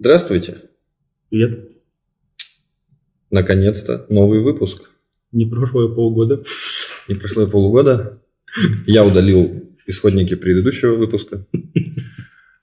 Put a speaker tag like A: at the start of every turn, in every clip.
A: Здравствуйте.
B: Привет.
A: Наконец-то новый выпуск.
B: Не прошло и полгода.
A: Не прошло и полгода. Я удалил исходники предыдущего выпуска.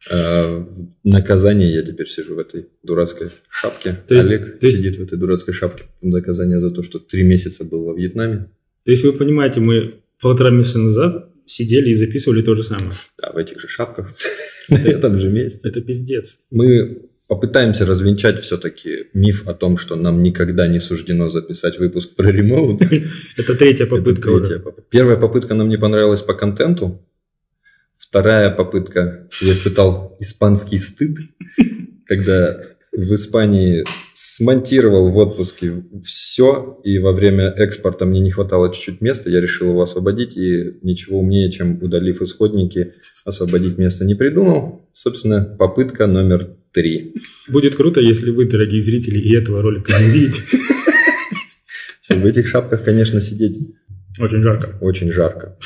A: Э, Наказание я теперь сижу в этой дурацкой шапке.
B: То есть-
A: Олег
B: то есть-
A: сидит в этой дурацкой шапке. Наказание за то, что три месяца был во Вьетнаме.
B: То есть вы понимаете, мы полтора месяца назад сидели и записывали то же самое.
A: Да, в этих же шапках. На этом же месте.
B: Это пиздец.
A: Мы попытаемся развенчать все-таки миф о том, что нам никогда не суждено записать выпуск про ремоут.
B: Это третья попытка
A: Это третья попытка. Первая попытка нам не понравилась по контенту. Вторая попытка, я испытал испанский стыд, когда в Испании смонтировал в отпуске все, и во время экспорта мне не хватало чуть-чуть места, я решил его освободить, и ничего умнее, чем удалив исходники, освободить место не придумал. Собственно, попытка номер три.
B: Будет круто, если вы, дорогие зрители, и этого ролика не видите.
A: В этих шапках, конечно, сидеть
B: Очень жарко.
A: очень жарко.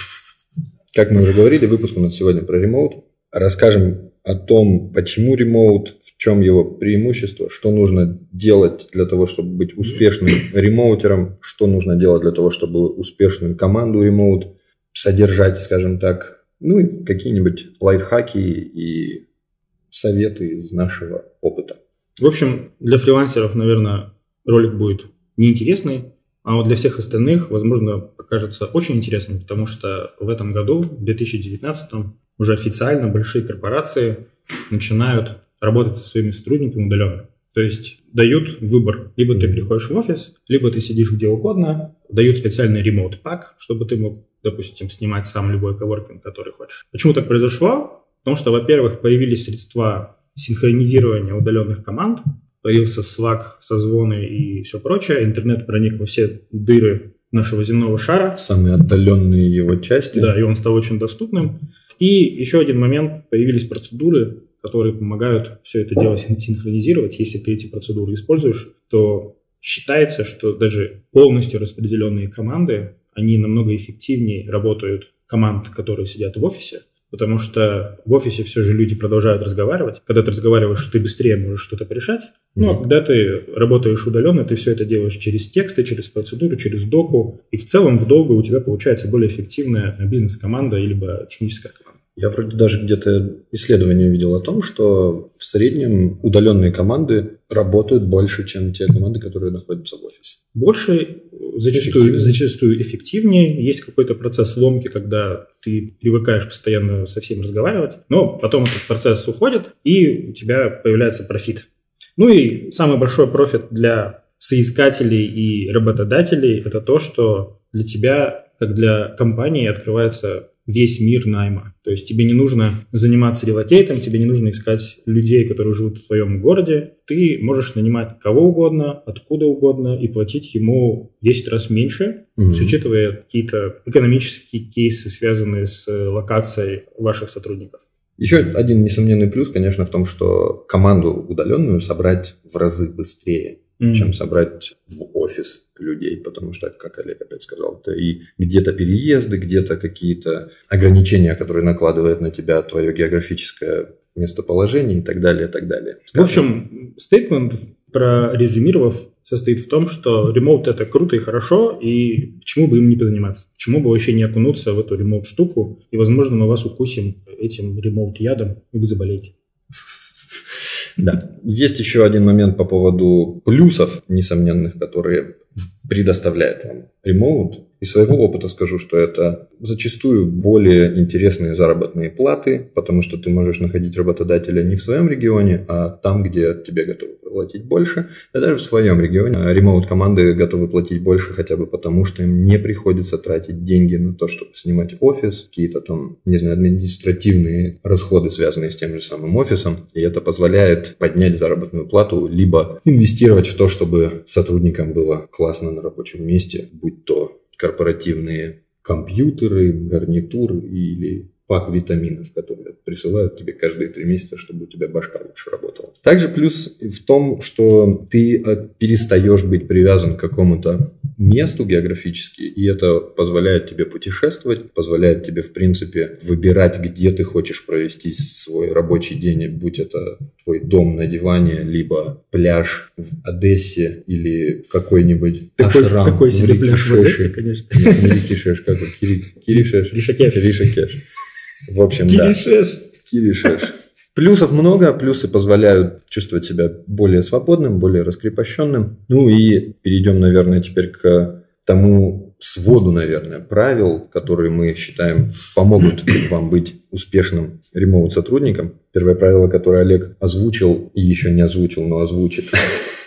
A: Как мы уже говорили, выпуск у нас сегодня про ремоут. Расскажем о том, почему ремоут, в чем его преимущество, что нужно делать для того, чтобы быть успешным ремоутером, что нужно делать для того, чтобы успешную команду ремоут содержать, скажем так, ну и какие-нибудь лайфхаки и советы из нашего опыта.
B: В общем, для фрилансеров, наверное, ролик будет неинтересный, а вот для всех остальных, возможно, покажется очень интересным, потому что в этом году, в 2019, уже официально большие корпорации начинают работать со своими сотрудниками удаленно. То есть дают выбор. Либо ты приходишь в офис, либо ты сидишь где угодно, дают специальный ремоут пак, чтобы ты мог, допустим, снимать сам любой коворкинг, который хочешь. Почему так произошло? Потому что, во-первых, появились средства синхронизирования удаленных команд, появился Slack, созвоны и все прочее, интернет проник во все дыры нашего земного шара,
A: Самые отдаленные его части.
B: да, и он стал очень доступным. И еще один момент, появились процедуры, которые помогают все это дело син- синхронизировать. Если ты эти процедуры используешь, то считается, что даже полностью распределенные команды, они намного эффективнее работают команд, которые сидят в офисе, потому что в офисе все же люди продолжают разговаривать. Когда ты разговариваешь, ты быстрее можешь что-то порешать. Ну, а
A: Мгм.
B: когда ты работаешь удаленно, ты все это делаешь через тексты, через процедуру, через доку. И в целом в долгу у тебя получается более эффективная бизнес-команда или техническая команда.
A: Я вроде даже где-то исследование видел о том, что в среднем удаленные команды работают больше, чем те команды, которые находятся в офисе.
B: Больше, э, зачастую,
A: Эффективнее.
B: зачастую эффективнее. Есть какой-то процесс ломки, когда ты привыкаешь постоянно со всем разговаривать, но потом этот процесс уходит, и у тебя появляется профит. Ну и самый большой профит для соискателей и работодателей – это то, что для тебя, как для компании, открывается весь мир найма. То есть тебе не нужно заниматься релокейтом, тебе не нужно искать людей, которые живут в твоем городе. Ты можешь нанимать кого угодно, откуда угодно и платить ему 10 раз меньше, есть учитывая какие-то экономические кейсы, связанные с э, локацией ваших сотрудников.
A: Еще один несомненный плюс, конечно, в том, что команду удаленную собрать в разы быстрее,
B: Мгм.
A: чем собрать в офис людей, потому что, как Олег опять сказал, это и где-то переезды, где-то какие-то ограничения, которые накладывает на тебя твое географическое местоположение и так далее, и так далее.
B: В общем, стейтмент, прорезюмировав, состоит в том, что ремоут это круто и хорошо, и почему бы им не позаниматься? Почему бы вообще не окунуться в эту ремоут штуку, и, возможно, мы вас укусим этим ремоут ядом, и вы заболеете.
A: Да. Есть еще один момент по поводу плюсов несомненных, которые предоставляет вам ремоут. Из своего опыта скажу, что это зачастую более интересные заработные платы, потому что ты можешь находить работодателя не в своем регионе, а там, где тебе готовы платить больше. И даже в своем регионе ремоут команды готовы платить больше хотя бы потому, что им не приходится тратить деньги на то, чтобы снимать офис, какие-то там, не знаю, административные расходы, связанные с тем же самым офисом. И это позволяет поднять заработную плату, либо инвестировать в то, чтобы сотрудникам было классно на рабочем месте, будь то корпоративные компьютеры, гарнитуры или пак витаминов, которые присылают тебе каждые три месяца, чтобы у тебя башка лучше работала. Также плюс в том, что ты перестаешь быть привязан к какому-то месту географически, и это позволяет тебе путешествовать, позволяет тебе, в принципе, выбирать, где ты хочешь провести свой рабочий день, будь это твой дом на диване, либо пляж в Одессе или какой-нибудь
B: такой, ашрам такой себе пляж в Одессе, конечно.
A: Нет, не Рикишеш, как Кири, Киришеш.
B: Ришакеш.
A: Ришакеш. В общем,
B: Киришеш.
A: да. Киришеш. Плюсов много, плюсы позволяют чувствовать себя более свободным, более раскрепощенным. Ну и перейдем, наверное, теперь к тому своду, наверное, правил, которые мы считаем помогут вам быть успешным ремоут-сотрудником. Первое правило, которое Олег озвучил и еще не озвучил, но озвучит,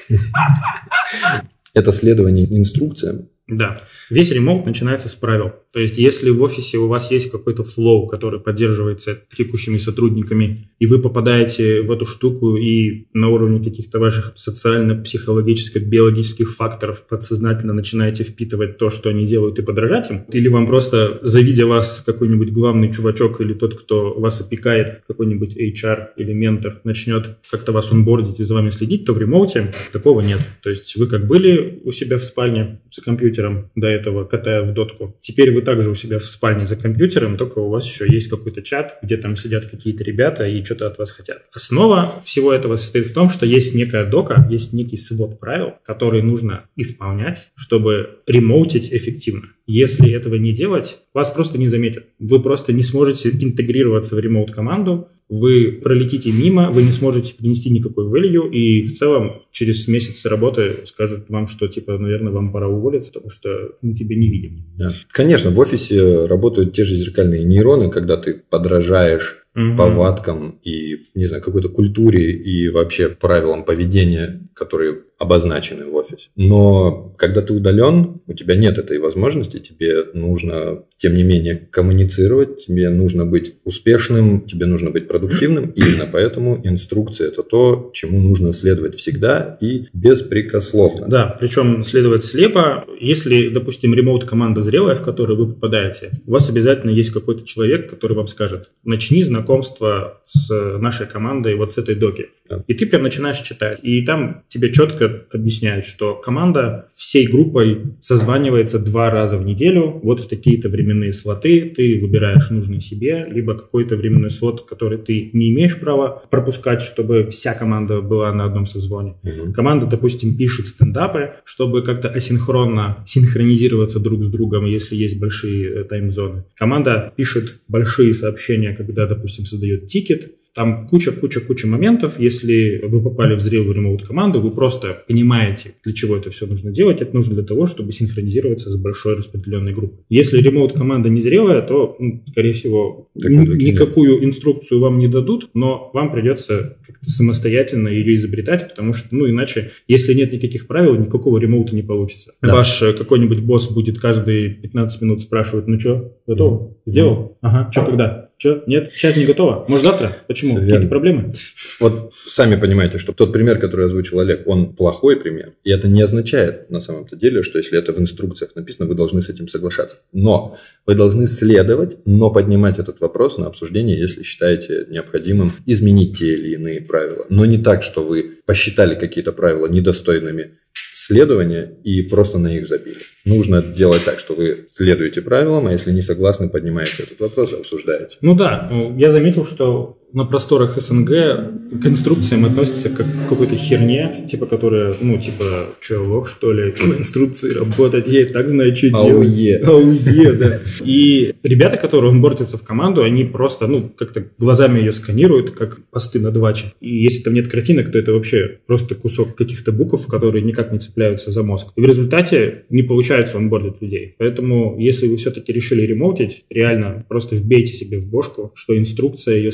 A: это следование инструкциям.
B: Да. Весь ремонт начинается с правил. То есть, если в офисе у вас есть какой-то флоу, который поддерживается текущими сотрудниками, и вы попадаете в эту штуку и на уровне каких-то ваших социально-психологических, биологических факторов подсознательно начинаете впитывать то, что они делают, и подражать им, или вам просто, завидя вас какой-нибудь главный чувачок или тот, кто вас опекает, какой-нибудь HR или ментор, начнет как-то вас онбордить и за вами следить, то в ремоуте такого нет. То есть, вы как были у себя в спальне за компьютером до этого, катая в дотку, теперь вы также у себя в спальне за компьютером, только у вас еще есть какой-то чат, где там сидят какие-то ребята и что-то от вас хотят. Основа всего этого состоит в том, что есть некая дока, есть некий свод правил, которые нужно исполнять, чтобы ремоутить эффективно. Если этого не делать, вас просто не заметят. Вы просто не сможете интегрироваться в ремоут-команду, вы пролетите мимо, вы не сможете принести никакой value, и в целом через месяц работы скажут вам, что, типа, наверное, вам пора уволиться, потому что мы тебя не видим.
A: Да. Конечно, в офисе работают те же зеркальные нейроны, когда ты подражаешь угу. повадкам и, не знаю, какой-то культуре и вообще правилам поведения, которые обозначены в офисе. Но когда ты удален, у тебя нет этой возможности, тебе нужно, тем не менее, коммуницировать, тебе нужно быть успешным, тебе нужно быть продуктивным. И именно поэтому инструкция – это то, чему нужно следовать всегда и беспрекословно.
B: Да, причем следовать слепо. Если, допустим, ремоут-команда зрелая, в которую вы попадаете, у вас обязательно есть какой-то человек, который вам скажет, начни знакомство с нашей командой вот с этой доки. И ты прям начинаешь читать. И там тебе четко объясняют, что команда всей группой созванивается два раза в неделю, вот в такие-то временные слоты, ты выбираешь нужный себе, либо какой-то временной слот, который ты не имеешь права пропускать, чтобы вся команда была на одном созвоне. Угу. Команда, допустим, пишет стендапы, чтобы как-то асинхронно синхронизироваться друг с другом, если есть большие э, таймзоны. Команда пишет большие сообщения, когда, допустим, создает тикет, там куча-куча-куча моментов. Если вы попали в зрелую ремоут-команду, вы просто понимаете, для чего это все нужно делать. Это нужно для того, чтобы синхронизироваться с большой распределенной группой. Если ремоут-команда не зрелая, то, ну, скорее всего, так, никакую нет. инструкцию вам не дадут, но вам придется как-то самостоятельно ее изобретать, потому что, ну, иначе, если нет никаких правил, никакого ремоута не получится. Да. Ваш э, какой-нибудь босс будет каждые 15 минут спрашивать, ну что, готов? Сделал? Ага, что, когда? Что? Нет? Сейчас не готово? Может, завтра? Почему? Какие-то проблемы?
A: Вот сами понимаете, что тот пример, который озвучил Олег, он плохой пример. И это не означает на самом-то деле, что если это в инструкциях написано, вы должны с этим соглашаться. Но вы должны следовать, но поднимать этот вопрос на обсуждение, если считаете необходимым изменить те или иные правила. Но не так, что вы посчитали какие-то правила недостойными следования и просто на них забили. Нужно делать так, что вы следуете правилам, а если не согласны, поднимаете этот вопрос и обсуждаете.
B: Ну да, я заметил, что на просторах СНГ к инструкциям относятся как к какой-то херне, типа, которая, ну, типа, что, лох, что ли, по инструкции работать, я и так знаю, что делать.
A: Ауе.
B: Ауе, да. И ребята, которые онбордятся в команду, они просто, ну, как-то глазами ее сканируют, как посты на дваче. И если там нет картинок, то это вообще просто кусок каких-то букв, которые никак не цепляются за мозг. И в результате не получается онбордить людей. Поэтому, если вы все-таки решили ремоутить, реально просто вбейте себе в бошку, что инструкция ее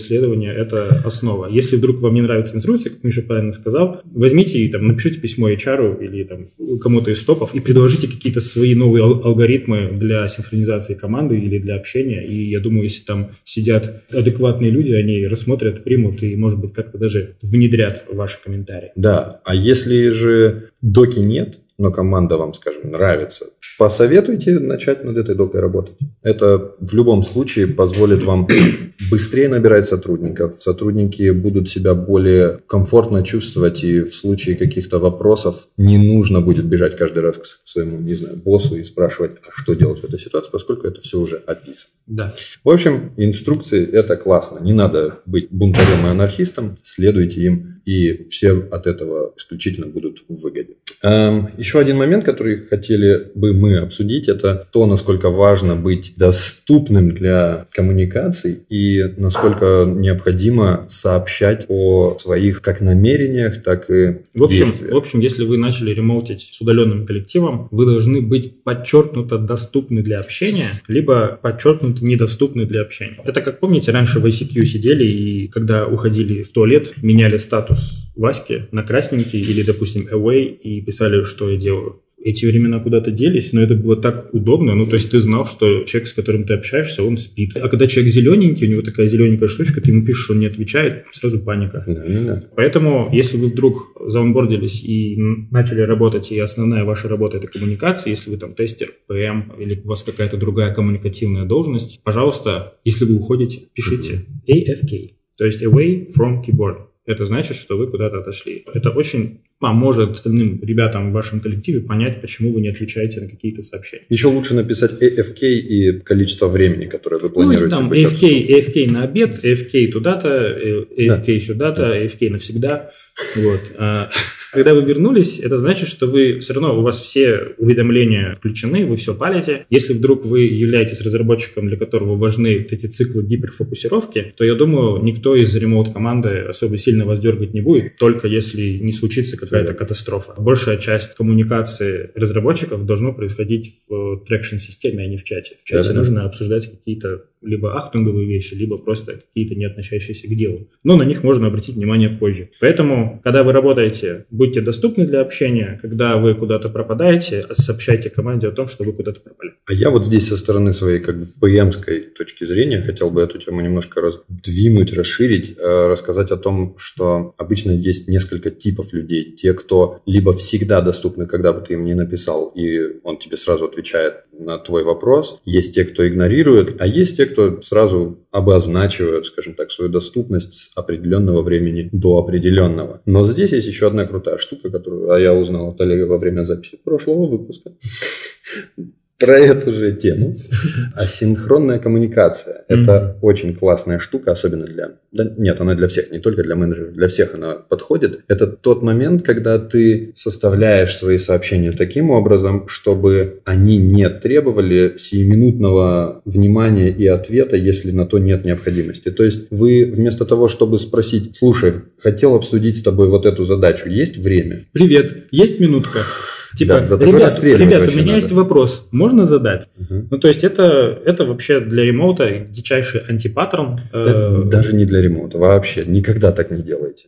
B: следования – это основа. Если вдруг вам не нравится инструкция, как Миша правильно сказал, возьмите и там напишите письмо HR или там кому-то из топов и предложите какие-то свои новые алгоритмы для синхронизации команды или для общения. И я думаю, если там сидят адекватные люди, они рассмотрят, примут и, может быть, как-то даже внедрят ваши комментарии.
A: Да, а если же доки нет, но команда вам, скажем, нравится, посоветуйте начать над этой докой работать. Это в любом случае позволит вам быстрее набирать сотрудников. Сотрудники будут себя более комфортно чувствовать, и в случае каких-то вопросов не нужно будет бежать каждый раз к своему, не знаю, боссу и спрашивать, а что делать в этой ситуации, поскольку это все уже описано.
B: Да.
A: В общем, инструкции – это классно. Не надо быть бунтарем и анархистом, следуйте им, и все от этого исключительно будут в выгоде. Эм, еще один момент, который хотели бы мы обсудить, это то, насколько важно быть доступным для коммуникаций и насколько необходимо сообщать о своих как намерениях, так и
B: в общем,
A: действиях.
B: В общем, если вы начали ремоутить с удаленным коллективом, вы должны быть подчеркнуто доступны для общения, либо подчеркнуто недоступны для общения. Это как помните, раньше в ICQ сидели и когда уходили в туалет, меняли статус Васьки на красненький или, допустим, away и писали, что я делаю. Эти времена куда-то делись, но это было так удобно. Ну, то есть ты знал, что человек, с которым ты общаешься, он спит. А когда человек зелененький, у него такая зелененькая штучка, ты ему пишешь, он не отвечает, сразу паника.
A: Да, да, да.
B: Поэтому, если вы вдруг заонбордились и начали работать, и основная ваша работа это коммуникация, если вы там тестер, ПМ или у вас какая-то другая коммуникативная должность, пожалуйста, если вы уходите, пишите AFK, то есть away from keyboard это значит, что вы куда-то отошли. Это очень поможет остальным ребятам в вашем коллективе понять, почему вы не отвечаете на какие-то сообщения.
A: Еще лучше написать AFK и количество времени, которое вы планируете.
B: Ну, там AFK, AFK на обед, AFK туда-то, AFK да. сюда-то, да. AFK навсегда. Вот. Когда вы вернулись, это значит, что вы все равно, у вас все уведомления включены, вы все палите. Если вдруг вы являетесь разработчиком, для которого важны эти циклы гиперфокусировки, то я думаю, никто из ремоут-команды особо сильно вас дергать не будет, только если не случится какая-то катастрофа. Большая часть коммуникации разработчиков должно происходить в трекшн-системе, а не в чате. В чате да, нужно да. обсуждать какие-то либо ахтунговые вещи, либо просто какие-то не относящиеся к делу. Но на них можно обратить внимание позже. Поэтому, когда вы работаете, будьте доступны для общения. Когда вы куда-то пропадаете, сообщайте команде о том, что вы куда-то пропали.
A: А я вот здесь со стороны своей как бы ПМской точки зрения хотел бы эту тему немножко раздвинуть, расширить, э, рассказать о том, что обычно есть несколько типов людей. Те, кто либо всегда доступны, когда бы ты им не написал, и он тебе сразу отвечает на твой вопрос. Есть те, кто игнорирует, а есть те, кто сразу обозначивают, скажем так, свою доступность с определенного времени до определенного. Но здесь есть еще одна крутая штука, которую я узнал от Олега во время записи прошлого выпуска про эту же тему. Асинхронная коммуникация. Mm-hmm. Это очень классная штука, особенно для... Да, нет, она для всех, не только для менеджеров, для всех она подходит. Это тот момент, когда ты составляешь свои сообщения таким образом, чтобы они не требовали сиюминутного внимания и ответа, если на то нет необходимости. То есть вы вместо того, чтобы спросить, слушай, хотел обсудить с тобой вот эту задачу, есть время?
B: Привет, есть минутка? Типа, да, за ребят, ребята, у меня надо. есть вопрос, можно задать? Угу. Ну, то есть, это, это вообще для ремоута дичайший антипаттерн.
A: Э, даже не для ремоута, вообще, никогда так не делайте.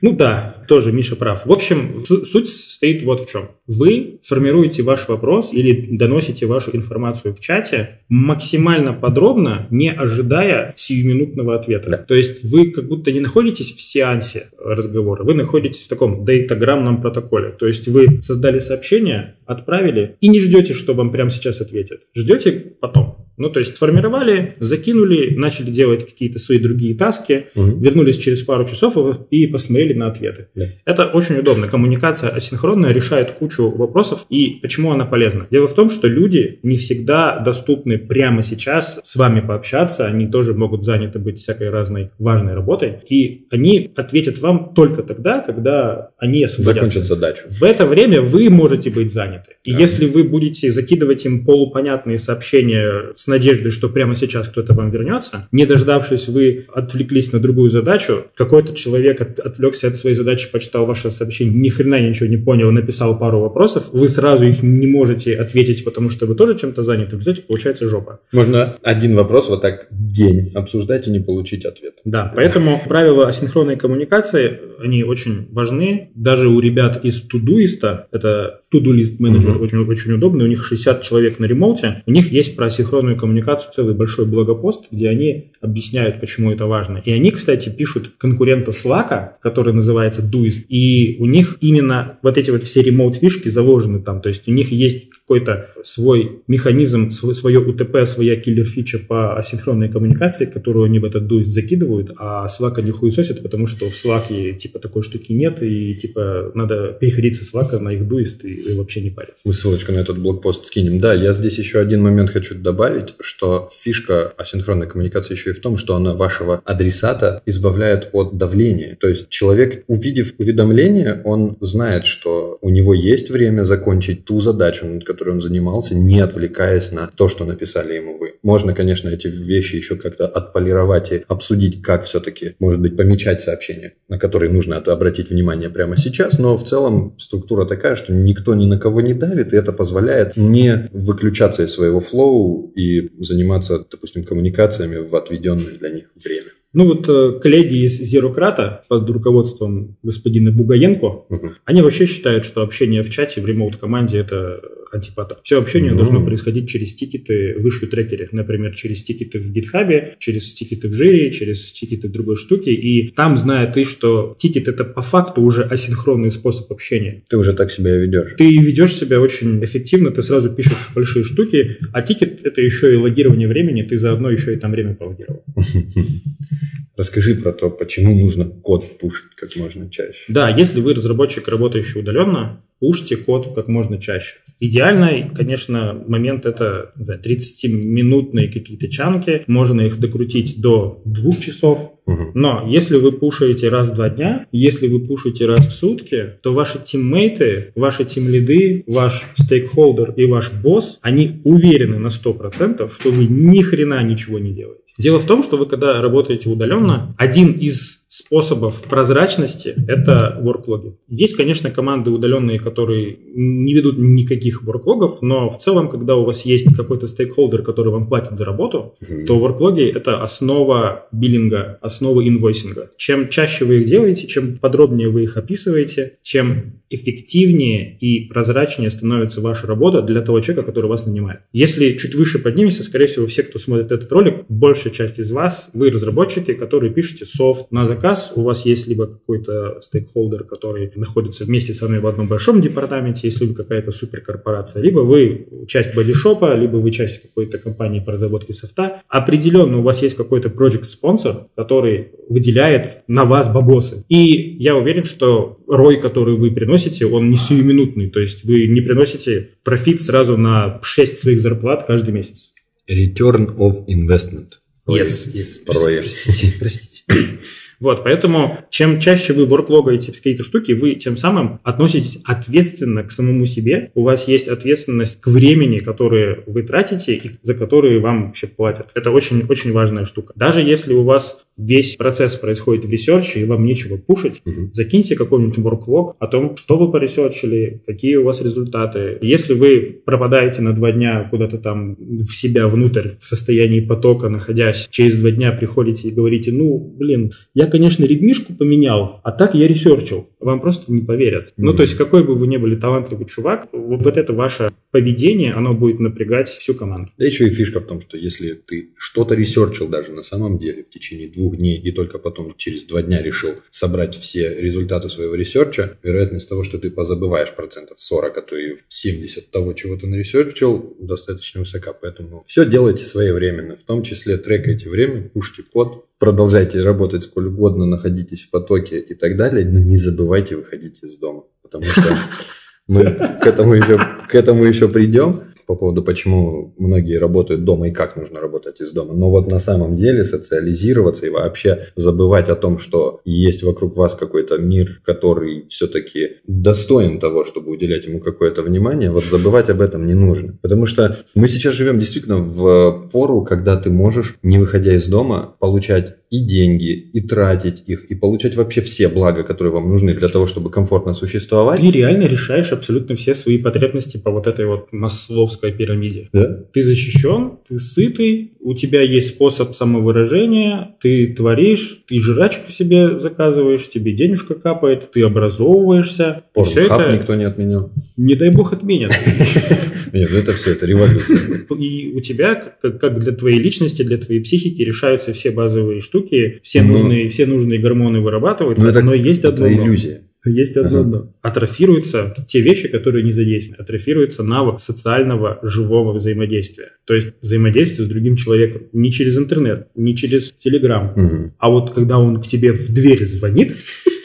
B: Ну да, тоже Миша прав. В общем, суть состоит вот в чем. Вы формируете ваш вопрос или доносите вашу информацию в чате максимально подробно, не ожидая сиюминутного ответа. Да. То есть вы как будто не находитесь в сеансе разговора, вы находитесь в таком дейтаграммном протоколе. То есть вы создали сообщение, отправили и не ждете, что вам прямо сейчас ответят. Ждете потом. Ну, то есть сформировали, закинули, начали делать какие-то свои другие таски, угу. вернулись через пару часов и посмотрели на ответы. Да. Это очень удобно. Коммуникация асинхронная решает кучу вопросов. И почему она полезна? Дело в том, что люди не всегда доступны прямо сейчас с вами пообщаться. Они тоже могут заняты быть всякой разной важной работой. И они ответят вам только тогда, когда они освободятся.
A: Закончат задачу.
B: В это время вы можете быть заняты. И да. если вы будете закидывать им полупонятные сообщения с надеждой, что прямо сейчас кто-то вам вернется. Не дождавшись, вы отвлеклись на другую задачу, какой-то человек от, отвлекся от своей задачи, почитал ваше сообщение, ни хрена ничего не понял, написал пару вопросов, вы сразу их не можете ответить, потому что вы тоже чем-то заняты, в результате получается жопа.
A: Можно один вопрос вот так день обсуждать и не получить ответ.
B: Да, поэтому правила асинхронной коммуникации, они очень важны. Даже у ребят из Тудуиста, это Туду-лист менеджер, угу. очень, очень удобный, у них 60 человек на ремоуте, у них есть про асинхронную асинхронную коммуникацию целый большой блогопост, где они объясняют, почему это важно. И они, кстати, пишут конкурента Slack, который называется Doist, и у них именно вот эти вот все ремоут-фишки заложены там, то есть у них есть какой-то свой механизм, свое УТП, своя киллер-фича по асинхронной коммуникации, которую они в этот Doist закидывают, а Slack не хуесосят, потому что в Slack типа такой штуки нет, и типа надо переходить со Slack на их Doist и, и вообще не париться.
A: Мы ссылочку на этот блокпост скинем. Да, я здесь еще один момент хочу добавить, что фишка асинхронной коммуникации еще и в том, что она вашего адресата избавляет от давления. То есть человек, увидев уведомление, он знает, что у него есть время закончить ту задачу, над которой он занимался, не отвлекаясь на то, что написали ему вы. Можно, конечно, эти вещи еще как-то отполировать и обсудить, как все-таки, может быть, помечать сообщения, на которые нужно обратить внимание прямо сейчас, но в целом структура такая, что никто ни на кого не давит, и это позволяет не выключаться из своего флоу и заниматься, допустим, коммуникациями в отведенное для них время.
B: Ну вот э, коллеги из Zerocracy под руководством господина Бугаенко, угу. они вообще считают, что общение в чате в remote-команде это антипаттерн. Все общение угу. должно происходить через тикеты в issue трекере, например, через тикеты в GitHub, через тикеты в Jira, через тикеты в другой штуке, и там, зная ты, что тикет это по факту уже асинхронный способ общения.
A: Ты уже так себя ведешь.
B: Ты ведешь себя очень эффективно, ты сразу пишешь большие штуки, а тикет это еще и логирование времени, ты заодно еще и там время пологировал.
A: Расскажи про то, почему нужно код пушить как можно чаще.
B: Да, если вы разработчик, работающий удаленно, пушьте код как можно чаще. Идеальный, конечно, момент это 30-минутные какие-то чанки, можно их докрутить до двух часов, но если вы пушаете раз в два дня, если вы пушаете раз в сутки, то ваши тиммейты, ваши тимлиды, ваш стейкхолдер и ваш босс, они уверены на 100%, что вы ни хрена ничего не делаете. Дело в том, что вы когда работаете удаленно, один из способов прозрачности – это ворклоги. Есть, конечно, команды удаленные, которые не ведут никаких ворклогов, но в целом, когда у вас есть какой-то стейкхолдер, который вам платит за работу, mm-hmm. то ворклоги – это основа биллинга, основа инвойсинга. Чем чаще вы их делаете, чем подробнее вы их описываете, чем эффективнее и прозрачнее становится ваша работа для того человека, который вас нанимает. Если чуть выше поднимемся, скорее всего, все, кто смотрит этот ролик, большая часть из вас, вы разработчики, которые пишете софт на заказ, у вас есть либо какой-то стейкхолдер, который находится вместе с вами в одном большом департаменте, если вы какая-то суперкорпорация, либо вы часть бодишопа, либо вы часть какой-то компании по разработке софта. Определенно у вас есть какой-то project спонсор, который выделяет на вас бабосы. И я уверен, что ROI, который вы приносите, он не сиюминутный, то есть вы не приносите профит сразу на 6 своих зарплат каждый месяц.
A: Return of investment.
B: Yes, yes. Простите, простите. Вот, поэтому чем чаще вы ворклогаете какие-то штуки, вы тем самым относитесь ответственно к самому себе. У вас есть ответственность к времени, которое вы тратите и за которые вам вообще платят. Это очень-очень важная штука. Даже если у вас весь процесс происходит в ресерче, и вам нечего пушить, угу. закиньте какой-нибудь worklog о том, что вы поресерчили, какие у вас результаты. Если вы пропадаете на два дня куда-то там в себя внутрь, в состоянии потока, находясь, через два дня приходите и говорите, ну, блин, я, конечно, редмишку поменял, а так я ресерчил. Вам просто не поверят. Mm-hmm. Ну, то есть, какой бы вы ни были талантливый чувак, вот это ваше поведение, оно будет напрягать всю команду.
A: Да еще и фишка в том, что если ты что-то ресерчил даже на самом деле в течение двух дней и только потом через два дня решил собрать все результаты своего ресерча, вероятность того, что ты позабываешь процентов 40, а то и 70 того, чего ты наресерчил, достаточно высока. Поэтому все делайте своевременно, в том числе трекайте время, пушьте код, продолжайте работать сколь угодно, находитесь в потоке и так далее, но не забывайте выходить из дома, потому что мы к этому еще, к этому еще придем по поводу, почему многие работают дома и как нужно работать из дома. Но вот на самом деле социализироваться и вообще забывать о том, что есть вокруг вас какой-то мир, который все-таки достоин того, чтобы уделять ему какое-то внимание, вот забывать об этом не нужно. Потому что мы сейчас живем действительно в пору, когда ты можешь, не выходя из дома, получать и деньги, и тратить их, и получать вообще все блага, которые вам нужны для того, чтобы комфортно существовать.
B: Ты реально решаешь абсолютно все свои потребности по вот этой вот масловской пирамиде.
A: Да?
B: Ты защищен, ты сытый, у тебя есть способ самовыражения, ты творишь, ты жрачку себе заказываешь, тебе денежка капает, ты образовываешься.
A: Порнхаб никто не отменял.
B: не дай бог, отменят.
A: Нет, ну это все, это революция.
B: И у тебя, как, для твоей личности, для твоей психики, решаются все базовые штуки, все,
A: Ну.
B: нужные, все нужные гормоны вырабатываются,
A: Ну,
B: но есть одно
A: иллюзия.
B: Есть одно
A: Ага.
B: Атрофируются те вещи, которые не задействованы. Атрофируется навык социального живого взаимодействия. То есть взаимодействие с другим человеком. Не через интернет, не через телеграм.
A: Мгм.
B: А вот когда он к тебе в дверь звонит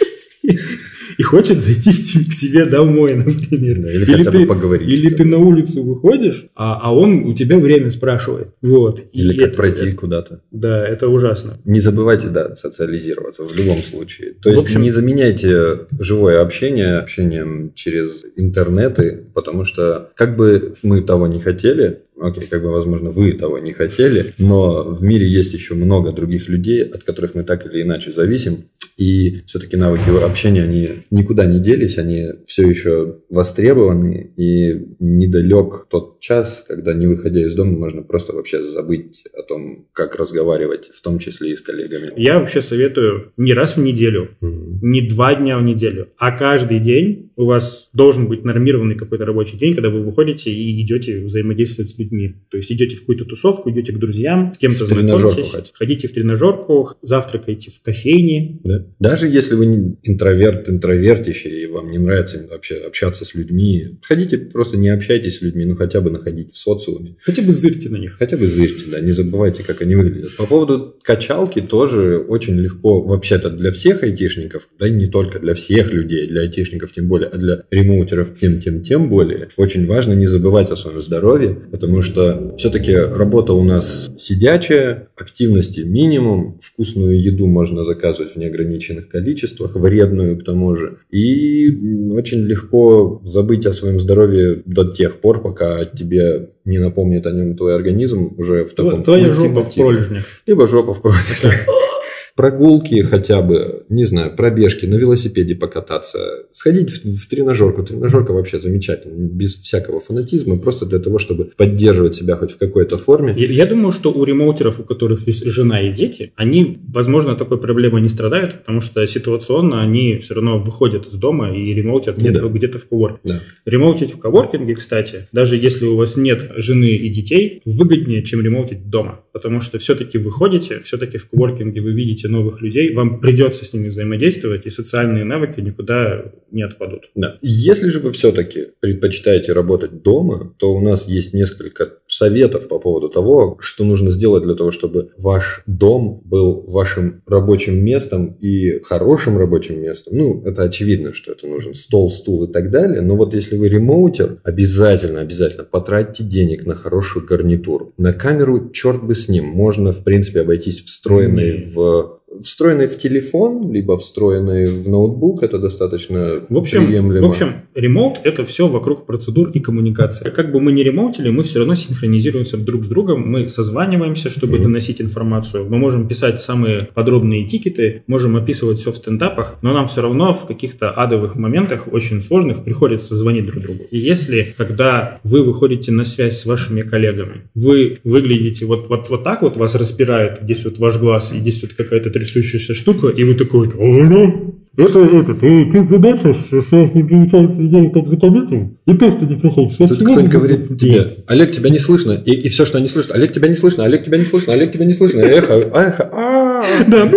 B: и хочет зайти в к тебе домой, например.
A: Да, или хотя бы поговорить
B: Или ты на улицу выходишь, а, а он у тебя время спрашивает. Вот. И
A: Или как
B: это-
A: пройти куда-то.
B: Да, это ужасно.
A: Не забывайте, да, социализироваться в любом случае. То
B: В
A: есть
B: общем-
A: не заменяйте живое общение общением через интернеты, потому что как бы мы того не хотели, окей, как бы, возможно, вы того не хотели, но в мире есть еще много других людей, от которых мы так или иначе зависим. И все-таки навыки общения, они никуда не делись, они все еще востребованы, и недалек тот час, когда, не выходя из дома, можно просто вообще забыть о том, как разговаривать, в том числе и с коллегами.
B: Я вообще советую не раз в неделю,
A: Мгм.
B: не два дня в неделю, а каждый день у вас должен быть нормированный какой-то рабочий день, когда вы выходите и идете взаимодействовать с людьми. То есть идете в какую-то тусовку, идете к друзьям, с кем-то знакомитесь,
A: хоть.
B: ходите в тренажерку, завтракаете в кофейне.
A: Да. Даже если вы не интроверт, интровертище, и вам не нравится вообще общаться с людьми, ходите, просто не общайтесь с людьми, ну хотя бы находить в социуме.
B: Хотя бы зырьте на них.
A: Хотя бы зырьте, да, не забывайте, как они выглядят. По поводу качалки тоже очень легко, вообще-то для всех айтишников, да не только для всех людей, для айтишников тем более, а для ремоутеров тем, тем, тем более, очень важно не забывать о своем здоровье, потому что все-таки работа у нас сидячая, активности минимум, вкусную еду можно заказывать в неограниченных количествах, вредную к тому же, и очень легко забыть о своем здоровье до тех пор, пока тебе не напомнит о нем твой организм уже в таком
B: Твоя жопа в пролежнях.
A: Либо жопа в пролежнях. Прогулки хотя бы, не знаю, пробежки, на велосипеде покататься, сходить в, в тренажерку. Тренажерка вообще замечательно, без всякого фанатизма, просто для того, чтобы поддерживать себя хоть в какой-то форме.
B: Я, я думаю, что у ремоутеров, у которых есть жена и дети, они, возможно, такой проблемой не страдают, потому что ситуационно они все равно выходят из дома и ремоутят
A: Ну
B: где-то
A: да.
B: где в коворке.
A: Да.
B: Ремоутить в коворкинге, кстати, даже если у вас нет жены и детей, выгоднее, чем ремоутить дома. Потому что все-таки вы ходите, все-таки в коворкинге вы видите новых людей, вам придется с ними взаимодействовать, и социальные навыки никуда не отпадут.
A: Да. Если же вы все-таки предпочитаете работать дома, то у нас есть несколько советов по поводу того, что нужно сделать для того, чтобы ваш дом был вашим рабочим местом и хорошим рабочим местом. Ну, это очевидно, что это нужен стол, стул и так далее. Но вот если вы ремоутер, обязательно, обязательно потратьте денег на хорошую гарнитуру. На камеру, черт бы с ним, можно, в принципе, обойтись встроенной
B: Не.
A: в встроенной в телефон, либо встроенной в ноутбук, это достаточно
B: В общем,
A: приемлемо.
B: в общем, ремоут – это все вокруг процедур и коммуникации. Как бы мы ни ремоутили, мы все равно синхронизируемся друг с другом, мы созваниваемся, чтобы
A: Мгм.
B: доносить информацию. Мы можем писать самые подробные тикеты, можем описывать все в стендапах, но нам все равно в каких-то адовых моментах, очень сложных, приходится звонить друг другу. И если, когда вы выходите на связь с вашими коллегами, вы выглядите вот, вот, вот так вот, вас распирает, здесь вот ваш глаз, и здесь вот какая-то трясущаяся штука, и вы такой, «Алло, это, это, ты, задача, сейчас не получается делать как заказатель, и тесты не приходят. Сейчас
A: Тут кто-нибудь говорит тебе,
B: делать?»
A: Олег, тебя не слышно. И, и все, что они слышат, Олег, тебя не слышно, Олег, тебя не слышно, Олег, тебя не слышно. Эхо, эхо. а.
B: Да.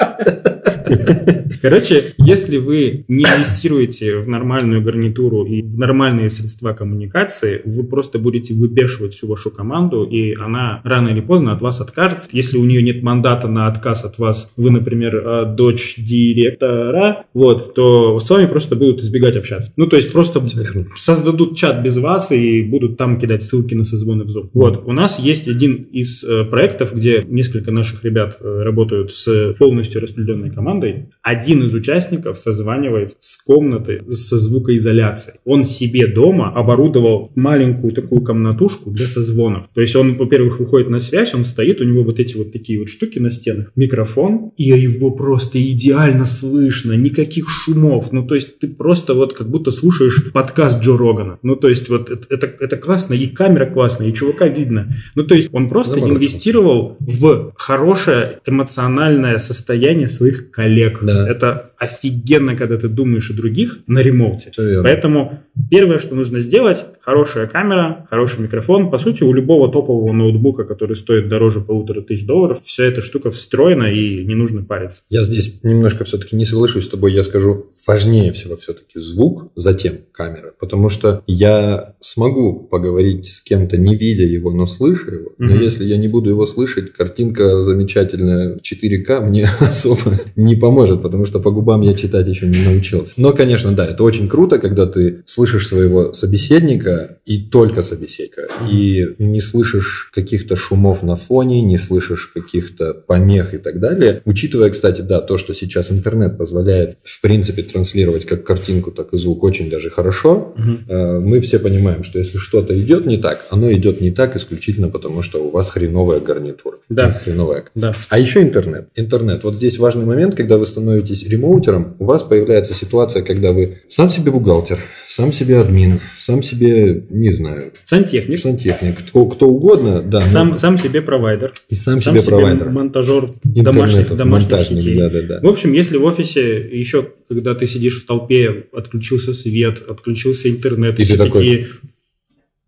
B: Короче, если вы не инвестируете в нормальную гарнитуру и в нормальные средства коммуникации, вы просто будете выбешивать всю вашу команду, и она рано или поздно от вас откажется. Если у нее нет мандата на отказ от вас, вы, например, э, дочь директора, вот, то с вами просто будут избегать общаться. Ну, то есть просто создадут чат без вас и будут там кидать ссылки на созвоны в Zoom. Вот, у нас есть один из э, проектов, где несколько наших ребят э, работают с полностью распределенной командой. Один из участников созванивается с комнаты со звукоизоляцией. Он себе дома оборудовал маленькую такую комнатушку для созвонов. То есть он, во-первых, выходит на связь, он стоит, у него вот эти вот такие вот штуки на стенах, микрофон, и его просто идеально слышно, никаких шумов. Ну, то есть ты просто вот как будто слушаешь подкаст Джо Рогана. Ну, то есть вот это, это, это классно, и камера классная, и чувака видно. Ну, то есть он просто инвестировал в хорошее эмоциональное состояние своих коллег. Да. Это офигенно, когда ты думаешь о других на ремоуте. Поэтому первое, что нужно сделать, хорошая камера, хороший микрофон. По сути, у любого топового ноутбука, который стоит дороже полутора тысяч долларов, вся эта штука встроена и не нужно париться.
A: Я здесь немножко все-таки не соглашусь с тобой. Я скажу, важнее всего все-таки звук, затем камера. Потому что я смогу поговорить с кем-то, не видя его, но слыша его. Но mm-hmm. если я не буду его слышать, картинка замечательная в 4К мне особо не поможет, потому что по губам я читать еще не научился. Но, конечно, да, это очень круто, когда ты слышишь своего собеседника и только собеседника, и не слышишь каких-то шумов на фоне, не слышишь каких-то помех и так далее. Учитывая, кстати, да, то, что сейчас интернет позволяет, в принципе, транслировать как картинку, так и звук очень даже хорошо, угу. мы все понимаем, что если что-то идет не так, оно идет не так исключительно потому, что у вас хреновая гарнитура.
B: Да.
A: Хреновая.
B: Да.
A: А еще интернет. Интернет. Вот здесь важный момент, когда вы становитесь ремоутером, у вас появляется ситуация, когда вы сам себе бухгалтер, сам себе админ, сам себе, не знаю...
B: Сантехник.
A: Сантехник. Кто, кто угодно, да.
B: Сам, но... сам себе провайдер.
A: И сам, сам себе, себе провайдер.
B: монтажер домашних, домашних сетей. Да, да, да. В общем, если в офисе еще, когда ты сидишь в толпе, отключился свет, отключился интернет, и, и все такие...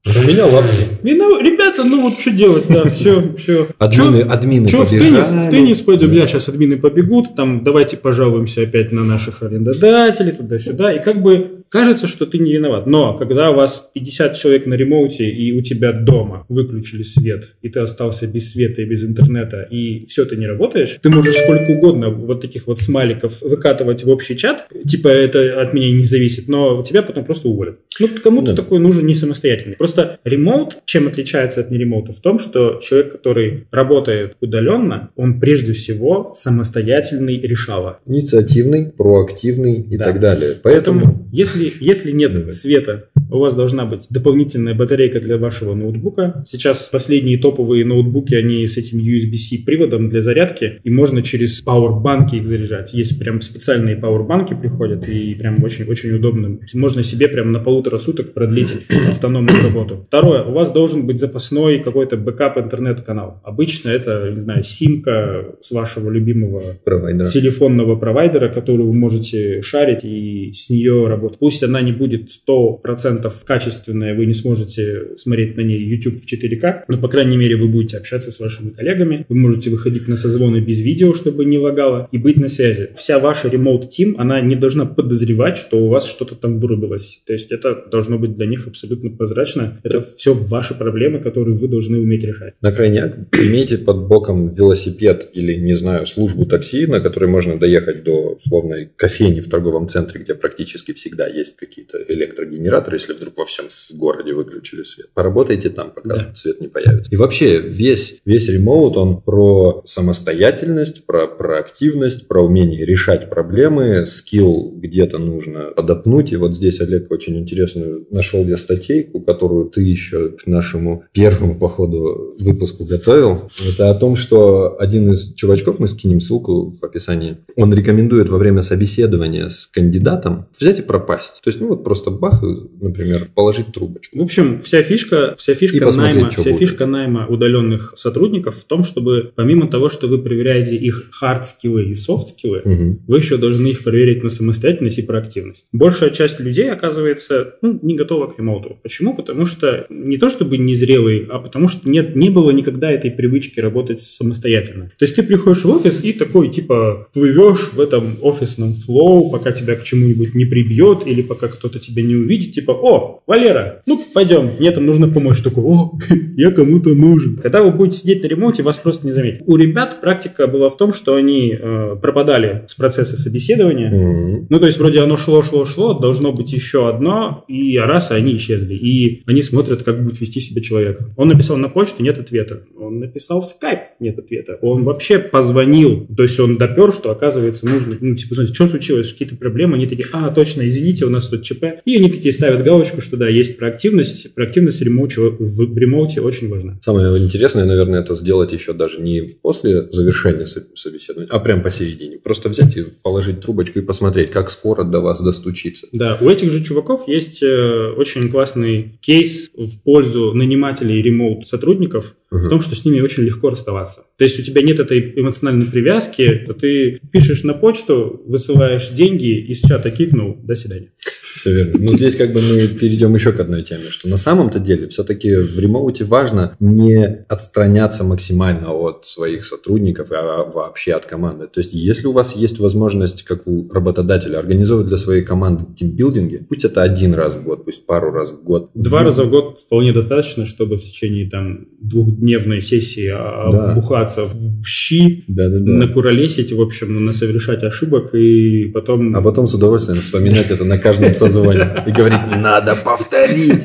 A: У меня ладно.
B: Ну, ребята, ну вот что делать, да, все, все.
A: Админы, чё, админы чё побежали. В теннис,
B: в теннис пойдем, да, сейчас админы побегут, там давайте пожалуемся опять на наших арендодателей, туда-сюда, и как бы Кажется, что ты не виноват, но когда у вас 50 человек на ремоуте и у тебя дома выключили свет, и ты остался без света и без интернета, и все, ты не работаешь, ты можешь сколько угодно вот таких вот смайликов выкатывать в общий чат, типа это от меня не зависит, но тебя потом просто уволят. Ну, кому-то да. такой нужен не самостоятельный. Просто remote, чем отличается от не remote а? В том, что человек, который работает удаленно, он прежде всего самостоятельный решала.
A: Инициативный, проактивный и да. так далее. Поэтому, Поэтому
B: если если, если нет света, у вас должна быть дополнительная батарейка для вашего ноутбука. Сейчас последние топовые ноутбуки, они с этим USB-C приводом для зарядки, и можно через пауэрбанки их заряжать. Есть прям специальные пауэрбанки приходят, и прям очень-очень удобно. Можно себе прям на полутора суток продлить автономную работу. Второе, у вас должен быть запасной какой-то бэкап интернет-канал. Обычно это, не знаю, симка с вашего любимого провайдера. телефонного провайдера, который вы можете шарить и с нее работать Пусть она не будет 100% качественная, вы не сможете смотреть на ней YouTube в 4К, но, по крайней мере, вы будете общаться с вашими коллегами, вы можете выходить на созвоны без видео, чтобы не лагало, и быть на связи. Вся ваша remote team, она не должна подозревать, что у вас что-то там вырубилось. То есть это должно быть для них абсолютно прозрачно. Это все ваши проблемы, которые вы должны уметь решать.
A: На крайняк имейте под боком велосипед или, не знаю, службу такси, на которой можно доехать до условной кофейни в торговом центре, где практически всегда есть есть какие-то электрогенераторы, если вдруг во всем городе выключили свет. Поработайте там, пока да. свет не появится. И вообще весь, весь ремоут, он про самостоятельность, про проактивность, про умение решать проблемы, скилл где-то нужно подопнуть. И вот здесь, Олег, очень интересную нашел я статейку, которую ты еще к нашему первому, походу, выпуску готовил. Это о том, что один из чувачков, мы скинем ссылку в описании, он рекомендует во время собеседования с кандидатом взять и пропасть попасть. То есть, ну вот просто бах, например, положить трубочку.
B: В общем, вся фишка, вся фишка найма, вся будет. фишка найма удаленных сотрудников в том, чтобы помимо того, что вы проверяете их хард-скиллы и софт-скиллы, угу. вы еще должны их проверить на самостоятельность и проактивность. Большая часть людей, оказывается, ну, не готова к remote у. Почему? Потому что не то чтобы незрелый, а потому что нет, не было никогда этой привычки работать самостоятельно. То есть ты приходишь в офис и такой, типа, плывешь в этом офисном flow, пока тебя к чему-нибудь не прибьет или пока кто-то тебя не увидит, типа, о, Валера, ну пойдем, мне там нужна помощь. Такой, о, я кому-то нужен. Когда вы будете сидеть на remote, вас просто не заметят. У ребят практика была в том, что они э, пропадали с процесса собеседования.
A: Мгм.
B: Ну, то есть, вроде оно шло, шло, шло, должно быть еще одно, и раз, и они исчезли. И они смотрят, как будет вести себя человек. Он написал на почту, нет ответа. Он написал в скайп, нет ответа. Он вообще позвонил. То есть, он допер, что, оказывается, нужно, ну, типа, знаете, что случилось, какие-то проблемы. Они такие, а, точно, извините, у нас тут ЧП. И они такие ставят галочку, что да, есть проактивность. Проактивность в ремоуте, в, в ремоуте очень важна.
A: Самое интересное, наверное, это сделать еще даже не после завершения со- собеседования, а прям посередине. Просто взять и положить трубочку и посмотреть, как скоро до вас достучится.
B: Да, у этих же чуваков есть э, очень классный кейс в пользу нанимателей ремоут сотрудников в
A: Мгм.
B: том, что с ними очень легко расставаться. То есть у тебя нет этой эмоциональной привязки, то ты пишешь на почту, высылаешь деньги, из чата кикнул, до свидания.
A: Все верно. Но здесь как бы мы перейдем еще к одной теме, что на самом-то деле все-таки в ремоуте важно не отстраняться максимально от своих сотрудников, а вообще от команды. То есть если у вас есть возможность, как у работодателя, организовывать для своей команды тимбилдинги, пусть это один раз в год, пусть пару раз в год.
B: Два
A: Вы-
B: раза в год вполне достаточно, чтобы в течение там двухдневной сессии а,
A: Да.
B: бухаться в щи,
A: Да-да-да.
B: накуролесить, в общем, насовершать ошибок и потом...
A: А потом с удовольствием вспоминать это на каждом созвоне и говорить, надо повторить.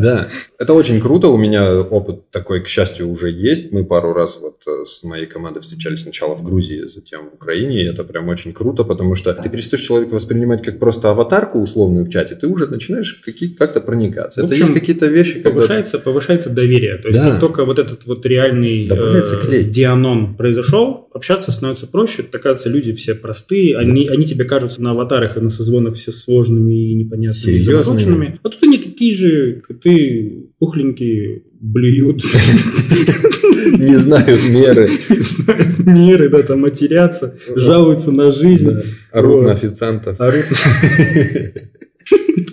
A: Да, это очень круто. У меня опыт такой, к счастью, уже есть. Мы пару раз вот э, с моей командой встречались сначала в Грузии, затем в Украине. И это прям очень круто, потому что ты перестаешь человека воспринимать как просто аватарку условную в чате, ты уже начинаешь какие- как-то проникаться.
B: В
A: это есть какие-то вещи, когда...
B: повышается, повышается доверие. То есть,
A: Да.
B: как только вот этот вот реальный
A: клей.
B: дианон произошел, общаться становится проще. Оказывается, люди все простые, они, они тебе кажутся на аватарах и на созвонах все сложными и непонятными,
A: Серьезными.
B: А тут они такие же, как ты, пухленькие, блюют,
A: Не знают меры.
B: знают меры, да, там матерятся, жалуются на жизнь.
A: Орут на официантов.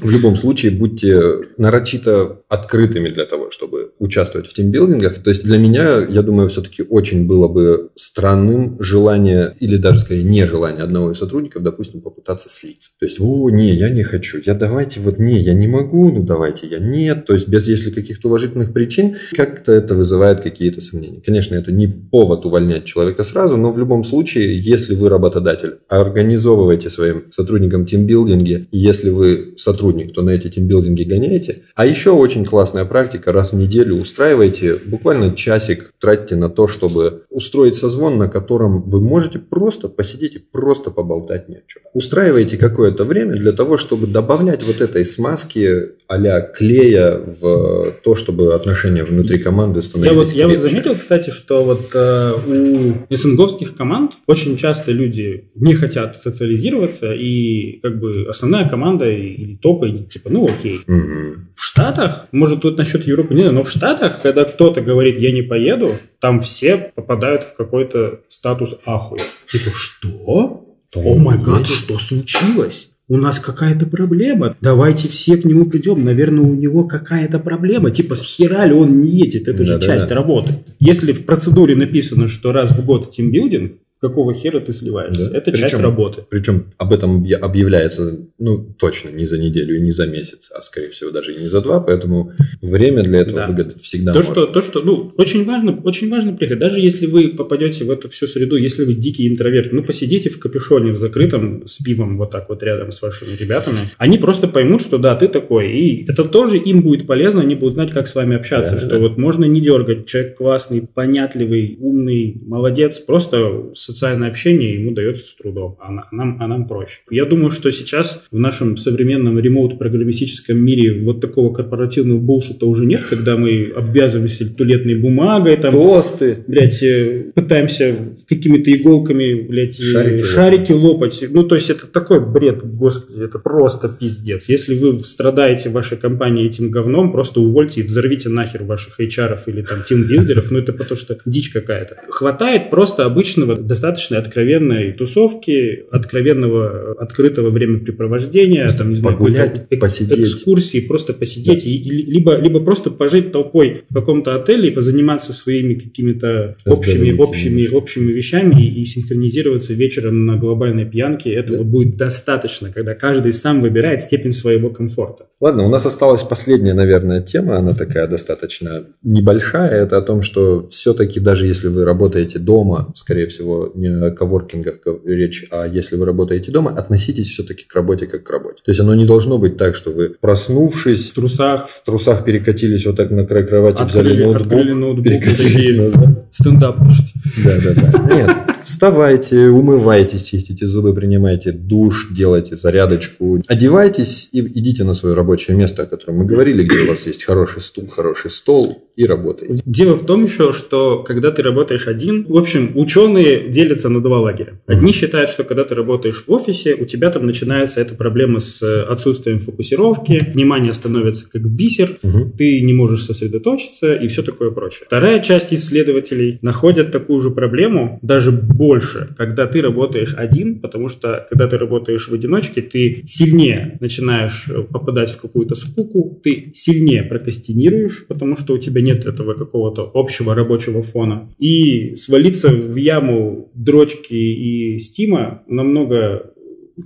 A: В любом случае, будьте нарочито открытыми для того, чтобы участвовать в тимбилдингах. То есть для меня, я думаю, все-таки очень было бы странным желание, или даже скорее нежелание одного из сотрудников, допустим, попытаться слиться. То есть, о, не, я не хочу, я давайте вот не, я не могу, ну давайте я нет. То есть без если каких-то уважительных причин, как-то это вызывает какие-то сомнения. Конечно, это не повод увольнять человека сразу, но в любом случае, если вы работодатель, организовывайте своим сотрудникам тимбилдинги, если вы сотрудник, то на эти тимбилдинги гоняете. А еще очень классная практика, раз в неделю устраивайте, буквально часик тратьте на то, чтобы устроить созвон, на котором вы можете просто посидеть и просто поболтать ни о чем. Устраивайте какое-то время для того, чтобы добавлять вот этой смазки а клея в то, чтобы отношения внутри команды становились
B: Я вот, я вот заметил, кстати, что вот э, у СНГовских команд очень часто люди не хотят социализироваться, и как бы основная команда или топы, типа, ну окей.
A: Мгм.
B: В Штатах, может тут насчет Европы не но в Штатах, когда кто-то говорит, я не поеду, там все попадают в какой-то статус ахуя. Типа, что? О май гад, что случилось? У нас какая-то проблема. Давайте все к нему придем. Наверное, у него какая-то проблема. Типа, с хера ли он не едет? Это же
A: Да-да-да.
B: часть работы. Если в процедуре написано, что раз в год тимбилдинг, какого хера ты сливаешься?
A: Да.
B: Это часть
A: Причем-
B: работы.
A: Причем об этом объя- объявляется, ну, точно не за неделю и не за месяц, а, скорее всего, даже и не за два, поэтому время для этого
B: Да.
A: выгодать всегда
B: То
A: можно.
B: что, то, что, ну, очень важно, очень важно приехать. Даже если вы попадете в эту всю среду, если вы дикий интроверт, ну, посидите в капюшоне в закрытом с пивом вот так вот рядом с вашими ребятами. Они просто поймут, что да, ты такой. И это тоже им будет полезно, они будут знать, как с вами общаться.
A: Да,
B: что
A: да.
B: вот можно не дергать, человек классный, понятливый, умный, молодец. Просто социальное общение ему дается с трудом, а на- нам, а нам проще. Я думаю, что сейчас в нашем современном ремоут-программистическом мире вот такого корпоративного булшита уже нет, когда мы обвязываемся туалетной бумагой, там,
A: Тосты.
B: блядь, э, пытаемся какими-то иголками, блядь, э,
A: Шарики
B: шарики лопать. Ну, то есть это такой бред, господи, это просто пиздец. Если вы страдаете в вашей компании этим говном, просто увольте и взорвите нахер ваших HR или там тимбилдеров, ну это потому что дичь какая-то. Хватает просто обычного, достаточно достаточно откровенной тусовки, откровенного открытого времяпрепровождения, там, не знаю,
A: Погулять,
B: эк-
A: посидеть.
B: экскурсии, просто посидеть, и- и- либо, либо просто пожить толпой в каком-то отеле и позаниматься своими какими-то общими, общими, общими вещами и, и синхронизироваться вечером на глобальной пьянке. Этого
A: Да.
B: будет достаточно, когда каждый сам выбирает степень своего комфорта.
A: Ладно, у нас осталась последняя, наверное, тема, она такая достаточно небольшая, это о том, что все-таки даже если вы работаете дома, скорее всего, коворкингах ко- речь, а если вы работаете дома, относитесь все-таки к работе как к работе. То есть оно не должно быть так, что вы, проснувшись,
B: В трусах
A: в трусах перекатились вот так на край кровати,
B: открыли,
A: взяли ноутбук,
B: открыли ноутбук,
A: перекатились назад.
B: стендап слушайте.
A: Да, да, да. Нет, вставайте, умывайтесь, чистите зубы, принимайте душ, делайте зарядочку, одевайтесь и идите на свое рабочее место, о котором мы говорили, где у вас есть хороший стул, хороший стол и работаете.
B: Дело в том еще, что когда ты работаешь один, в общем, ученые делятся на два лагеря. Одни считают, что когда ты работаешь в офисе, у тебя там начинается эта проблема с э, отсутствием фокусировки, внимание становится как бисер,
A: Мгм.
B: ты не можешь сосредоточиться и все такое прочее. Вторая часть исследователей находят такую же проблему, даже больше, когда ты работаешь один, потому что когда ты работаешь в одиночке, ты сильнее начинаешь э, попадать в какую-то скуку, ты сильнее прокастинируешь, потому что у тебя нет этого какого-то общего рабочего фона. И свалиться в яму дрочки и стима намного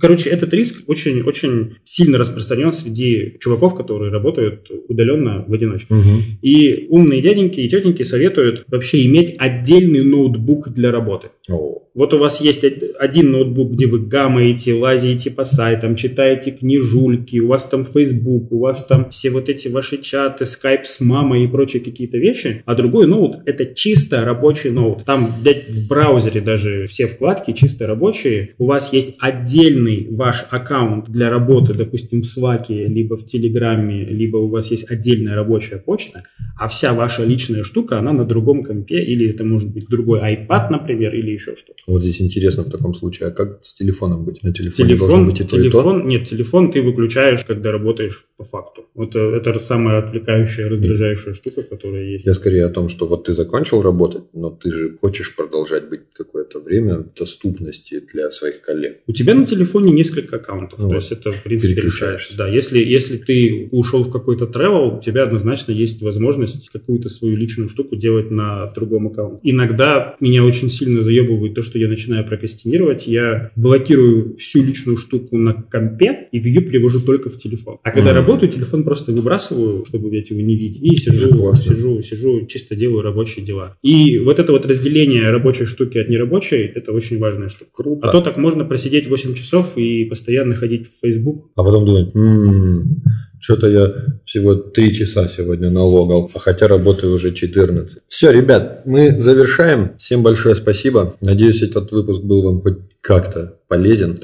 B: Короче, этот риск очень-очень сильно распространен среди чуваков, которые работают удаленно в одиночку.
A: Мгм.
B: И умные дяденьки и тетеньки советуют вообще иметь отдельный ноутбук для работы.
A: О,
B: Вот у вас есть од- один ноутбук, где вы гамаете, лазите по сайтам, читаете книжульки, у вас там Facebook, у вас там все вот эти ваши чаты, скайп с мамой и прочие какие-то вещи, а другой ноут – это чисто рабочий ноут. Там, блядь, в браузере даже все вкладки чисто рабочие. У вас есть отдельный ваш аккаунт для работы, допустим, в Slack, либо в Телеграме, либо у вас есть отдельная рабочая почта, а вся ваша личная штука, она на другом компе, или это может быть другой iPad, например, или еще что-то.
A: вот здесь интересно в таком случае, а как с телефоном быть? На телефоне должен
B: Телефон,
A: быть и то, и то?
B: телефон, нет, телефон ты выключаешь, когда работаешь по факту. Вот э, это самая отвлекающая, раздражающая штука, которая есть.
A: Я скорее о том, что вот ты закончил работать, но ты же хочешь продолжать быть какое-то время в доступности для своих коллег.
B: У тебя на телефоне несколько аккаунтов,
A: Ну
B: то есть это в принципе решается. Да, если, если ты ушел в какой-то travel, у тебя однозначно есть возможность какую-то свою личную штуку делать на другом аккаунте. Иногда меня очень сильно заебывает то, что я начинаю прокастинировать, я блокирую всю личную штуку на компе и вью перевожу только в телефон. А когда
A: Мгм.
B: работаю, телефон просто выбрасываю, чтобы блядь, его не видеть, и сижу,
A: классно.
B: сижу, сижу, чисто делаю рабочие дела. И вот это вот разделение рабочей штуки от нерабочей, это очень важная штука.
A: Круто.
B: А то так можно просидеть 8 часов и постоянно ходить в Facebook.
A: А потом думать, «М, что-то я всего 3 часа сегодня налогал, а хотя работаю уже 14. Все, ребят, мы завершаем. Всем большое спасибо. Надеюсь, этот выпуск был вам хоть как-то полезен.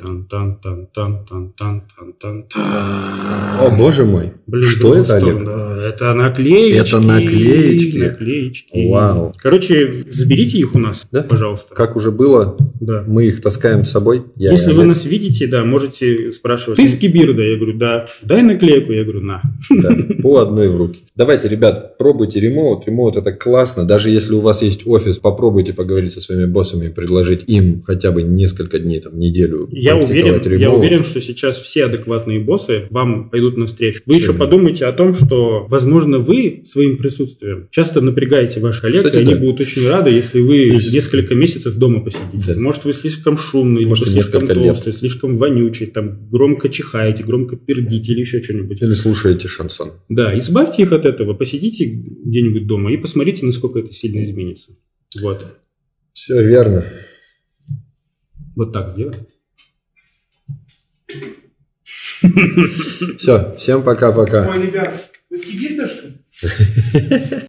A: О, боже мой.
B: Блин,
A: что это, Олег?
B: Да. Это наклеечки.
A: Это наклеечки.
B: наклеечки.
A: Вау.
B: Короче, заберите их у нас,
A: да?
B: пожалуйста.
A: Как уже было,
B: да.
A: мы их таскаем с собой. Я
B: Если вы нас видите, да, можете спрашивать. Ты с Кибирда? Я говорю, да. Дай наклейку. Я говорю, на.
A: Да, по одной в руки. Давайте, ребят, пробуйте ремоут. Ремоут это классно. Даже если у вас есть офис, попробуйте поговорить со своими боссами и предложить им хотя бы несколько дней, там, неделю
B: Я уверен,
A: практиковать
B: я уверен, что сейчас все адекватные боссы вам пойдут навстречу. Вы еще
A: Всё.
B: подумайте о том, что, возможно, вы своим присутствием часто напрягаете ваших коллег,
A: Кстати,
B: и они
A: да.
B: будут очень рады, если вы
A: Есть.
B: несколько месяцев дома посидите.
A: Да.
B: Может, вы слишком шумный,
A: Может,
B: слишком
A: несколько лет.
B: толстый, слишком вонючий, там громко чихаете, громко пердите или еще что-нибудь.
A: Или слушаете шансон.
B: Да, избавьте их от этого, посидите где-нибудь дома и посмотрите, насколько это сильно изменится. Вот.
A: Все верно.
B: Вот так сделаем.
A: Все, всем пока-пока.
C: Ой, ребят, вы с Кибирда, что ли?